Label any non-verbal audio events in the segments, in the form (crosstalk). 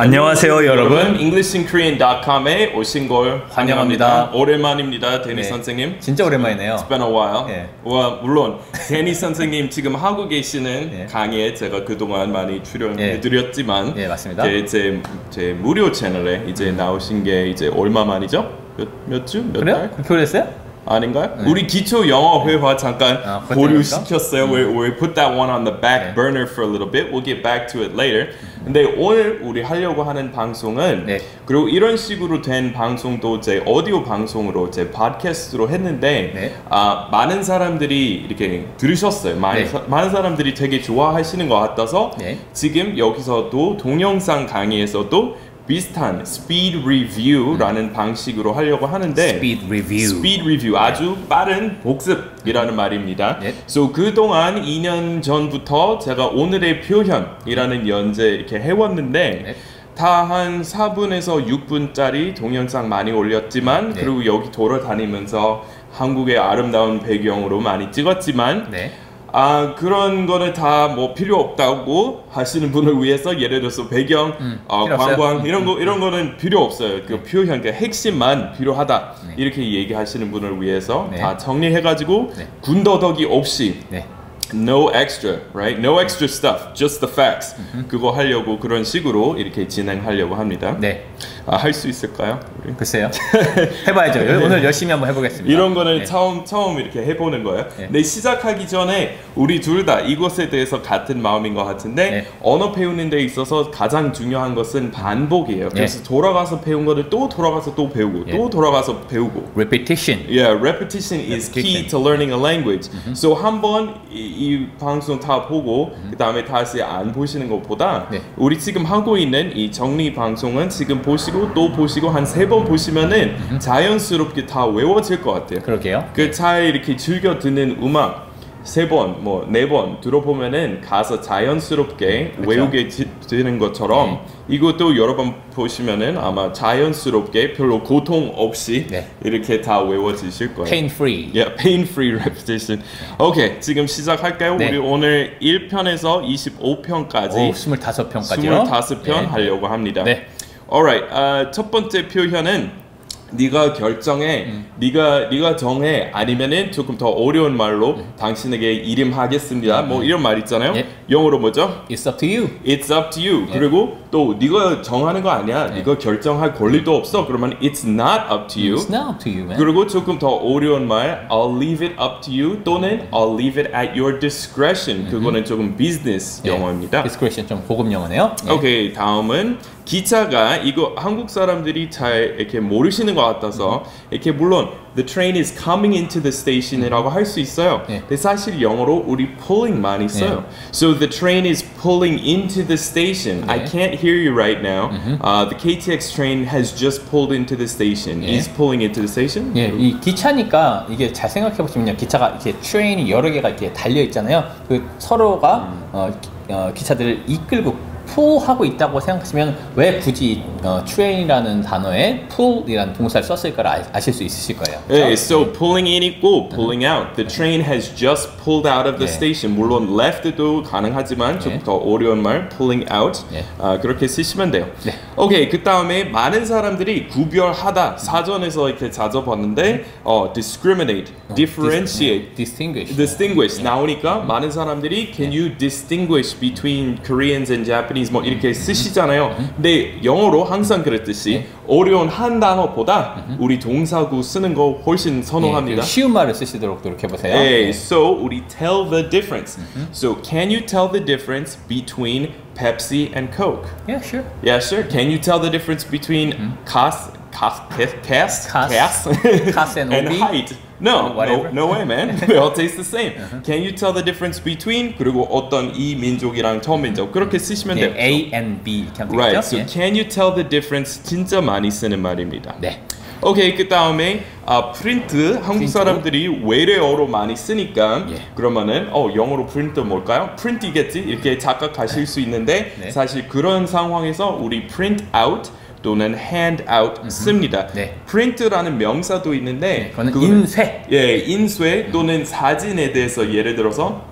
안녕하세요 여러분. EnglishinKorean.com에 오신 걸 환영합니다. 오랜만입니다, 데니 네. 선생님. 진짜 오랜만이네요. It's been a while. 예. 와, 물론 데니 선생님 지금 하고 계시는 예. 강의에 제가 그동안 많이 출연해드렸지만 예, 맞습니다. 음. 제, 제, 제 무료 채널에 이제 나오신 게 이제 얼마 만이죠? 몇, 몇 주? 몇 그래요? 달? 그렇게 오랬어요? 아닌가요? 우리 기초 영어 회화 잠깐 아, 보류시켰어요. We, we put that one on the back 네. burner for a little bit. We'll get back to it later. 근데 오늘 우리 하려고 하는 방송은 네. 그리고 이런 식으로 된 방송도 제 오디오 방송으로 제 팟캐스트로 했는데 네. 아, 많은 사람들이 이렇게 들으셨어요. 많은, 네. 사- 많은 사람들이 되게 좋아하시는 것 같아서 네. 지금 여기서도 동영상 강의에서도 비슷한 스피드 리뷰라는 방식으로 하려고 하는데 Speed review. 스피드 리뷰 아주 빠른 복습이라는 말입니다. 네. So 그동안 2년 전부터 제가 오늘의 표현이라는 연재 이렇게 해왔는데 네. 다 한 4분에서 6분짜리 동영상 많이 올렸지만 네. 그리고 여기 돌아다니면서 한국의 아름다운 배경으로 많이 찍었지만 네. 아 그런 거는 다 뭐 필요 없다고 하시는 분을 위해서 예를 들어서 배경, 어, 필요 없어요? 관광 이런 거 이런 거는 필요 없어요. 그 표현 그 핵심만 필요하다 네. 이렇게 얘기하시는 분을 위해서 네. 다 정리해가지고 네. 군더더기 없이 네. no extra, right? No extra stuff, just the facts. 그거 하려고 그런 식으로 이렇게 진행하려고 합니다. 네. 아, 할 수 있을까요? 우리? 글쎄요. (laughs) 해봐야죠. (laughs) 오늘 열심히 한번 해보겠습니다. 이런 거는 네. 처음 처음 이렇게 해보는 거예요. 네. 근데 시작하기 전에 우리 둘 다 이것에 대해서 같은 마음인 것 같은데 네. 언어 배우는 데 있어서 가장 중요한 것은 반복이에요. 그래서 돌아가서 배운 거를 또 돌아가서 또 배우고 네. 또 돌아가서 배우고. repetition. Yeah, repetition is key Repetition. to learning a language. So 한번 이, 이 방송 다 보고 그 다음에 다시 안 보시는 것보다 네. 우리 지금 하고 있는 이 정리 방송은 지금 보시고 또 보시고 한 세 번 보시면은 자연스럽게 다 외워질 것 같아요. 그러게요. 그잘 이렇게 즐겨 듣는 음악 세 번, 뭐 네 번 들어보면은 가서 자연스럽게 그렇죠. 외우게 지- 되는 것처럼 이것도 여러 번 보시면은 아마 자연스럽게 별로 고통 없이 네. 이렇게 다 외워지실 거예요. pain free. Yeah, pain-free repetition. 오케이, 지금 시작할까요? 네. 우리 오늘 1편에서 25편까지 오, 25편까지요. 25편 하려고 합니다. 네. Alright, 아, 첫 번째 표현은 네가 결정해, 음. 네가 네가 정해 아니면은 조금 더 어려운 말로 당신에게 이름하겠습니다. 뭐 이런 말 있잖아요. 음. 예. 영어로 뭐죠? It's up to you. It's up to you. 예. 그리고 또 네가 정하는 거 아니야. 네가 결정할 권리도 없어. 그러면 it's not up to you. It's not up to you, man. 그리고 조금 더 어려운 말 I'll leave it up to you 또는 I'll leave it at your discretion 그거는 조금 비즈니스 예. 영어입니다. Discretion 좀 고급 영어네요. 예. 오케이 다음은 기차가 이거 한국 사람들이 잘 이렇게 모르시는 것 같아서 이렇게 물론 the train is coming into the station이라고 할 수 있어요. 네. 근데 사실 영어로 우리 pulling 많이 써요. So the train is pulling into the station. I 네. can't hear you right now. Uh, the KTX train has just pulled into the station. 예. Is pulling into the station? 예, 이 기차니까 이게 잘 생각해 보시면요, 기차가 이렇게 트레인이 여러 개가 이렇게 달려 있잖아요. 그 서로가 어, 기, 어, 기차들을 이끌고 pull하고 있다고 생각하시면 왜 굳이 어, train이라는 단어에 pull이라는 동사를 썼을까를 아, 아실 수 있으실 거예요. 네, so pulling in 있고 pulling out. The train has just pulled out of the 네. station. 물론 left도 가능하지만 좀 네. 더 어려운 말 pulling out. 네. 아, 그렇게 쓰시면 돼요. 네. 오케이, 그 다음에 많은 사람들이 구별하다 사전에서 이렇게 찾아봤는데 어, discriminate, differentiate. distinguish. distinguish 나오니까 많은 사람들이 can you distinguish between Koreans and Japanese 뭐 이렇게 쓰시잖아요. 근데 영어로 항상 그랬듯이 어려운 한 단어보다 우리 동사구 쓰는 거 훨씬 예, 선호합니다. 쉬운 말을 쓰시도록 노력해 보세요. Hey, so 우리 tell the difference. So can you tell the difference between Pepsi and Coke? Yeah, sure. Yeah, sure. Can you tell the difference between cas, cas, cas, cas, Cas. cas, Cas and obi? height? No, no, no way, man. They all taste the same. Can you tell the difference between 그리고 어떤 이 민족이랑 저 민족 그렇게 쓰시면 예, 돼요. A and B 이렇게 하면 Right. 되겠죠? So 예. can you tell the difference 진짜 많이 쓰는 말입니다. 네. 오케이 그 다음에 아 프린트 한국. 사람들이 외래어로 많이 쓰니까 예. 그러면은 어 영어로 프린트 뭘까요? 프린트겠지 이렇게 착각하실 수 있는데 네. 사실 그런 상황에서 우리 print out 또는 hand out 씁니다. 네. print라는 명사도 있는데 그거는 그거는- 인쇄. 예 인쇄 또는 사진에 대해서 예를 들어서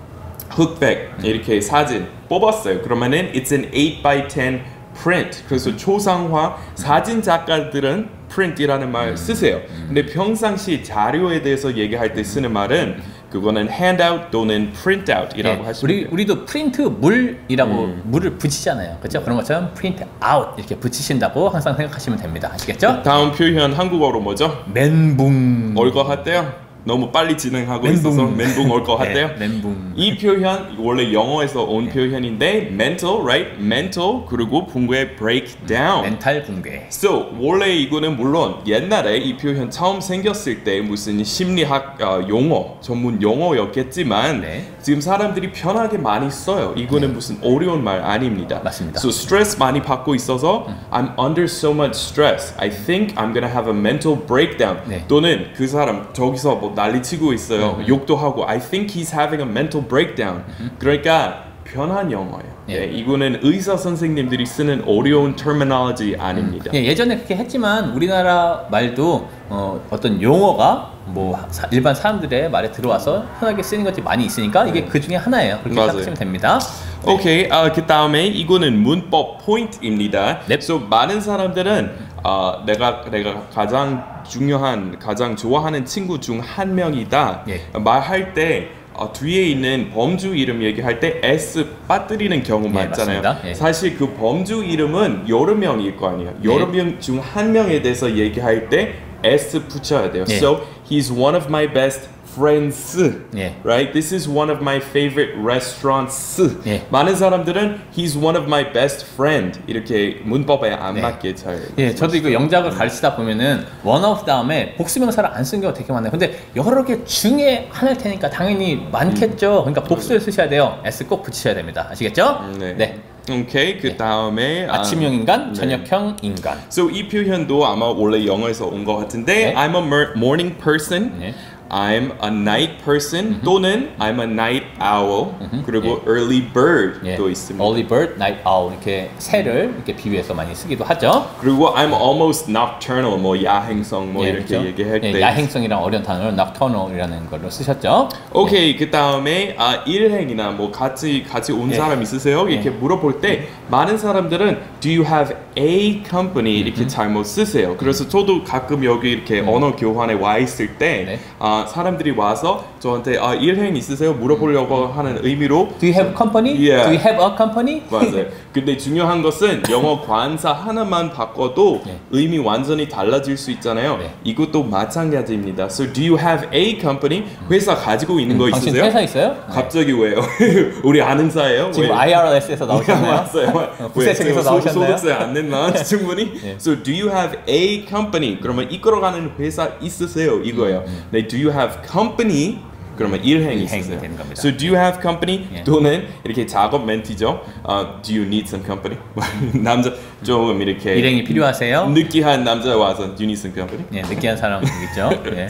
흑백 이렇게 사진 뽑았어요. 그러면은 it's an 8 by 10 print. 그래서 초상화 사진 작가들은 print이라는 말 쓰세요. 근데 평상시 자료에 대해서 얘기할 때 쓰는 말은 그거는 handout 또는 printout이라고 예, 하시면 우리 돼요. 우리도 프린트 물이라고 물을 붙이잖아요. 그렇죠? 그런 것처럼 printout 이렇게 붙이신다고 항상 생각하시면 됩니다. 아시겠죠? 다음 표현 한국어로 뭐죠? 멘붕. 올거 같대요. 너무 빨리 진행하고 있어서 멘붕 올거 같대요. (laughs) 네, 멘붕. 이 표현 원래 영어에서 온 표현인데 mental, right? mental 그리고 붕괴 break down. 멘탈 붕괴. So 원래 이거는 물론 옛날에 이 표현 처음 생겼을 때 무슨 심리학 어, 용어 전문 용어였겠지만 네. 지금 사람들이 편하게 많이 써요. 이거는 무슨 어려운 말 아닙니다. 맞습니다. So 스트레스 많이 받고 있어서 I'm under so much stress. I think I'm gonna have a mental breakdown. 네. 또는 그 사람 저기서 뭐 난리치고 있어요. 음. 욕도 하고 I think he's having a mental breakdown. 그러니까 편한 영어예요. 예. 네, 이거는 의사 선생님들이 쓰는 어려운 terminology 아닙니다. 예, 예전에 그렇게 했지만 우리나라 말도 어, 어떤 용어가 뭐 사- 일반 사람들의 말에 들어와서 편하게 쓰는 것들이 많이 있으니까 이게 그 중에 하나예요. 그렇게 맞아요. 생각하시면 됩니다. 오케이, 아, 그 다음에 이거는 문법 포인트입니다. 넵. So 많은 사람들은 아, 내가 내가 가장 중요한, 가장 좋아하는 친구 중 한 명이다. 예. 말할 때 어, 뒤에 있는 범주 이름 얘기할 때 S 빠뜨리는 경우 예, 많잖아요. 맞습니다. 예. 사실 그 범주 이름은 여러 명일 거 아니에요. 네. 여러 명중 한 명에 대해서 얘기할 때 S 붙여야 돼요. 예. So he's one of my best friends. 예. Right? This is one of my favorite restaurants. 예. 많은 사람들은 he's one of my best friend 이렇게 문법에 안 네. 맞게 잘. 예, 저도 이거 영작을 가르치다 보면은 one of 다음에 복수명사를 안 쓴 경우가 되게 많아요. 근데 여러 개 중에 하나일 테니까 당연히 많겠죠. 그러니까 복수를 쓰셔야 돼요. S 꼭 붙이셔야 됩니다. 아시겠죠? 네. 오케이 그 다음에 아침형 인간, 네. 저녁형 인간. So 이 표현도 아마 원래 영어에서 온 것 같은데 네. I'm a morning person. 네. I'm a night person 또는 I'm a night owl 그리고 early bird도 있습니다. 예. Early bird, night owl 이렇게 새를 이렇게 비유해서 많이 쓰기도 하죠. 그리고 I'm almost nocturnal 뭐 야행성 뭐 예, 이렇게 그렇죠? 얘기할 예, 때 야행성이랑 어려운 단어를 nocturnal이라는 걸로 쓰셨죠. 오케이 그 다음에 아 일행이나 뭐 같이 같이 온 예. 사람 있으세요? 이렇게 물어볼 때 많은 사람들은 Do you have a company 이렇게 잘못 쓰세요. 그래서 저도 가끔 여기 이렇게 언어 교환에 와 있을 때 네. 아, 사람들이 와서 저한테 아 일행 있으세요? 물어보려고 하는 의미로 Do you have company? Yeah. Do you have a company? 맞아요. 근데 중요한 것은 (laughs) 영어 관사 하나만 바꿔도 네. 의미 완전히 달라질 수 있잖아요. 네. 이것도 마찬가지입니다. So do you have a company? 회사 가지고 있는 거 당신 있으세요? 회사 있어요? 네. 갑자기 왜요? (laughs) 우리 아는 사예요? 지금 왜? IRS에서 나오셨나요? (laughs) 왔어요. 어, 부세청에서 왜? 소- 나오셨나요? 소득세 안 냈나 충분히? 예. So do you have a company? 그러면 이끌어가는 회사 있으세요? 이거예요. 네, do you have company? 그러면 일행이 있으세요. 되는 겁니다. So do you have company? 예. 또는 이렇게 작업 멘트죠. 어, do you need some company? (laughs) 남자 좀 이렇게 일행이 필요하세요? 느끼한 남자 와서 do you need some company? 예, 느끼한 사람 있죠. (laughs) 예.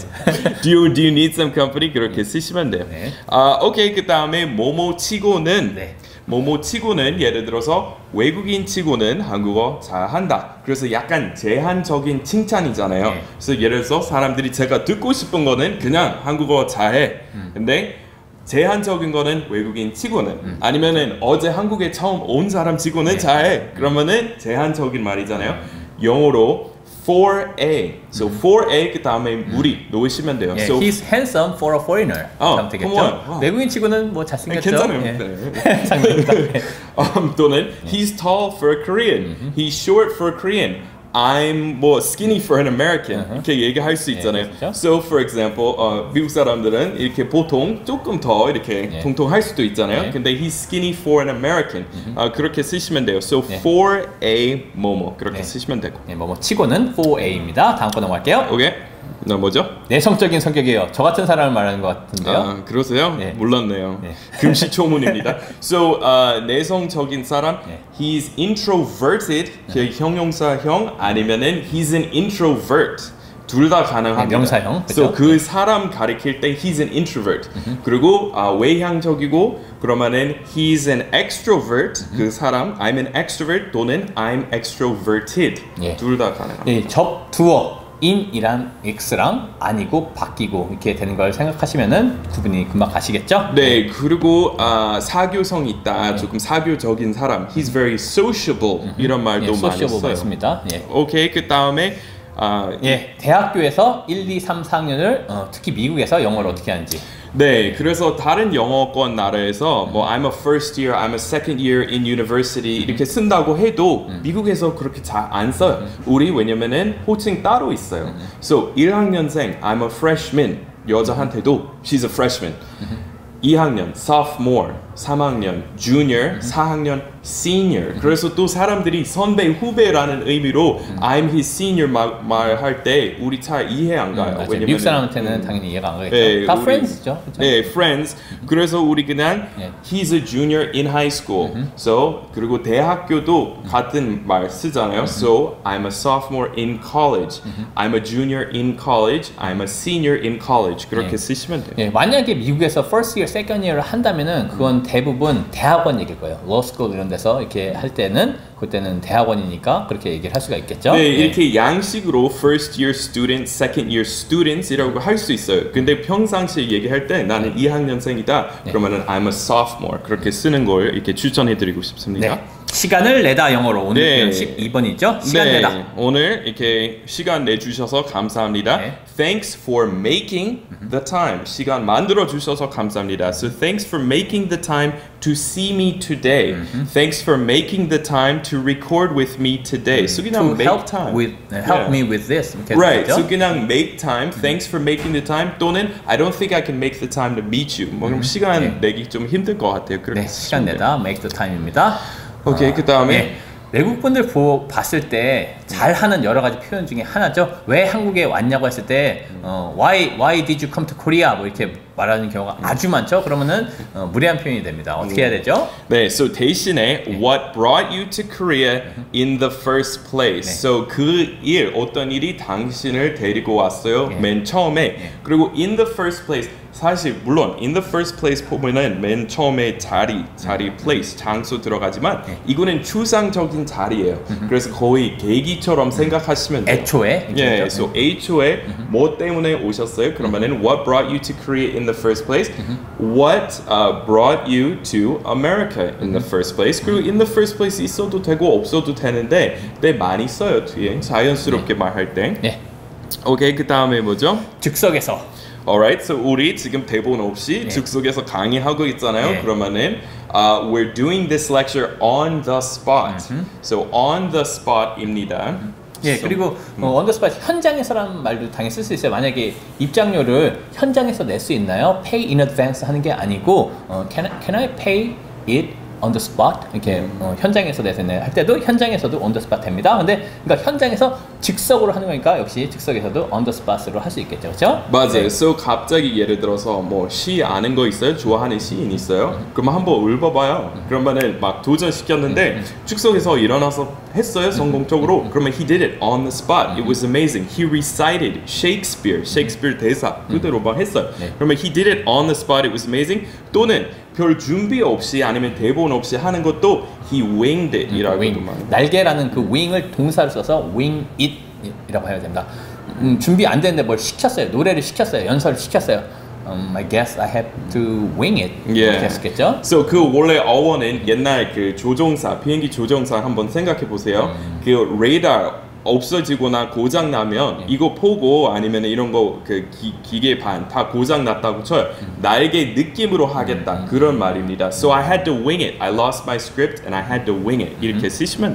do you do you need some company? 그렇게 쓰시면 돼요. 네. 아 오케이 그 다음에 모모 치고는 네. 모모 치고는 예를 들어서 외국인 치고는 한국어 잘한다. 그래서 약간 제한적인 칭찬이잖아요. 네. 그래서 예를 들어서 사람들이 제가 듣고 싶은 거는 그냥 한국어 잘해. 음. 근데 제한적인 거는 외국인 치고는 음. 아니면은 어제 한국에 처음 온 사람 치고는 네. 잘해. 그러면은 제한적인 말이잖아요. 영어로 for a. So for a 그 다음에 무리 놓으시면 돼요. 예, So he's handsome for a foreigner. 어, 그럼 되겠죠. come on. 어. 외국인 치고는 뭐 잘생겼죠. 괜찮아요. 예. 네. 장난입니다. (laughs) 예. (laughs) um, 또는 he's tall for a Korean, he's short for a Korean. I'm 뭐 skinny for an American 이렇게 얘기할 수 있잖아요. 그렇죠. So for example, 어, 미국 사람들은 이렇게 보통 조금 더 이렇게 예. 통통할 수도 있잖아요. 네. 근데 he's skinny for an American 어, 그렇게 쓰시면 돼요. So 네. for a 뭐뭐 그렇게 네. 쓰시면 되고. 예, 뭐뭐 치고는 4A입니다. 다음 거 넘어갈게요. 오케이. 나 뭐죠? 내성적인 성격이에요. 저 같은 사람을 말하는 것 같은데요. 아, 그러세요? 네. 몰랐네요. 네. (laughs) 금시초문입니다. so 어, 내성적인 사람, 네. he's introverted, 그 형용사형 아니면은 he's an introvert. 둘 다 가능합니다. 네, 명사형, So 그죠? 그 사람 가리킬 때 he's an introvert. 그리고 아, 외향적이고 그러면은 he's an extrovert. 그 사람 I'm an extrovert 또는 I'm extroverted. 예. 둘다 가능합니다. 예, 접두어 in이란 x랑 아니고 바뀌고 이렇게 되는 걸 생각하시면은 구분이 금방 가시겠죠? 네, 그리고 아, 사교성 있다. 조금 사교적인 사람. He's very sociable. 이런 말도 예, 많이 써요. 맞습니다. 예. 오케이, 그 다음에 아, 예, 대학교에서 1, 2, 3, 4학년을 어, 특히 미국에서 영어를 어떻게 하는지 네, 그래서 다른 영어권 나라에서 뭐 I'm a first year, I'm a second year in university 이렇게 쓴다고 해도 미국에서 그렇게 잘 안 써요. 우리 왜냐면은 호칭 따로 있어요. So 1학년생 I'm a freshman 여자한테도 she's a freshman. 2학년 sophomore, 3학년 junior, 4학년 senior. 그래서 또 사람들이 선배 후배라는 의미로 I'm his senior 말, 말할 때 우리 잘 이해 안 가요. 음, 맞아요. 미국 사람한테는 당연히 이해가 안 가겠죠. 네, 다 우리- friends죠. 그렇죠? 네, friends. 그래서 우리 그냥 네. he's a junior in high school. So 그리고 대학교도 같은 말 쓰잖아요. So I'm a sophomore in college. I'm a junior in college. I'm a senior in college. 그렇게 네. 쓰시면 돼요. 예, 만약에 미국에서 first year, second year를 한다면은 그건 대부분 대학원 얘기일 거예요. law school 이런 데서 이렇게 할 때는 그때는 대학원이니까 그렇게 얘기를 할 수가 있겠죠. 네, 예. 이렇게 양식으로 first year students, second year students이라고 할 수 있어요. 근데 평상시에 얘기할 때 나는 2학년생이다. 그러면은 I'm a sophomore. 그렇게 쓰는 걸 이렇게 추천해 드리고 싶습니다. 네. 시간을 내다 영어로 오늘 네. 12번이죠. 시간 네, 내다. 오늘 이렇게 시간 내주셔서 감사합니다. 네. Thanks for making the time. 시간 만들어 주셔서 감사합니다. So thanks for making the time to see me today. Thanks for making the time to record with me today. So to 그냥 make help time. with help Yeah. me with this. 이렇게 Right. 되겠죠? So 그냥 make time. Thanks for making the time. 또는 I don't think I can make the time to meet you. 뭐 그럼 시간 네. 내기 좀 힘들 것 같아요. 그렇게 네, 시간 쓰시면 돼요. 내다 make the time입니다. 오케이, 그 다음에? 예, 외국 분들 보, 봤을 때 잘하는 여러 가지 표현 중에 하나죠. 왜 한국에 왔냐고 했을 때 어, why why did you come to Korea 뭐 이렇게 말하는 경우가 아주 많죠. 그러면은 어, 무례한 표현이 됩니다. 어떻게 해야 되죠? 네, so 대신에 what brought you to Korea in the first place. 네. So 그 일, 어떤 일이 당신을 데리고 왔어요. 예. 맨 처음에. 예. 그리고 in the first place. 사실 물론 in the first place 보면은 맨 처음에 자리, 자리, place, 장소 들어가지만 예. 이거는 추상적인 자리예요. 그래서 거의 계기처럼 생각하시면 돼요. 애초에 예, 되죠. so H에 뭐 때문에 오셨어요? 그러면은 what brought you to Korea in the first place? What uh, brought you to America in the first place? 그리고 in the first place 있어도 되고 없어도 되는데 네 많이 써요 뒤에 자연스럽게 말할 때. 예, 오케이 그 다음에 뭐죠? 즉석에서 Alright, so 우리 지금 대본 없이 네. 즉석에서 강의하고 있잖아요. 네. 그러면은 uh, we're doing this lecture on the spot. So on the spot입니다. 예, So- 그리고 어, 언더스팟 현장에서라는 말도 당연히 쓸 수 있어요. 만약에 입장료를 현장에서 낼 수 있나요? Pay in advance 하는 게 아니고 어, can, can I pay it on the spot? 이렇게 어, 현장에서 내세요 할 때도 현장에서도 on the spot 됩니다. 근데 그러니까 현장에서 즉석으로 하는 거니까 역시 즉석에서도 on the spot으로 할 수 있겠죠, 그렇죠? 맞아요. So 갑자기 예를 들어서 뭐 시 아는 거 있어요? 좋아하는 시인 있어요? 그러면 한번 읽어봐요. 그러면은 막 도전 시켰는데 축석에서 일어나서 했어요 성공적으로. 그러면 he did it on the spot. It was amazing. He recited Shakespeare, Shakespeare 대사 그대로 막 했어요. 네. 그러면 he did it on the spot. It was amazing. 또는 별 준비 없이 아니면 대본 없이 하는 것도 he winged it이라고도 wing. 많이. 날개라는 그 wing을 동사를 써서 wing it이라고 해야 됩니다. 음, 준비 안 되는데 뭘 시켰어요. 노래를 시켰어요. 연설을 시켰어요. Um, I guess I have to wing it. 예. 이렇게 했었겠죠? So 그 원래 어원은 옛날 그 조종사 비행기 조종사 한번 생각해 보세요. 음. 그 레이더 없어지거나 고장 나면 예. 이거 보고 아니면 이런 거 그 기계 반 다 고장 났다고 쳐요. 음. 날개 느낌으로 하겠다 그런 말입니다. So I had to wing it. I lost my script and I had to wing it. 이렇게 쓰시면 돼요.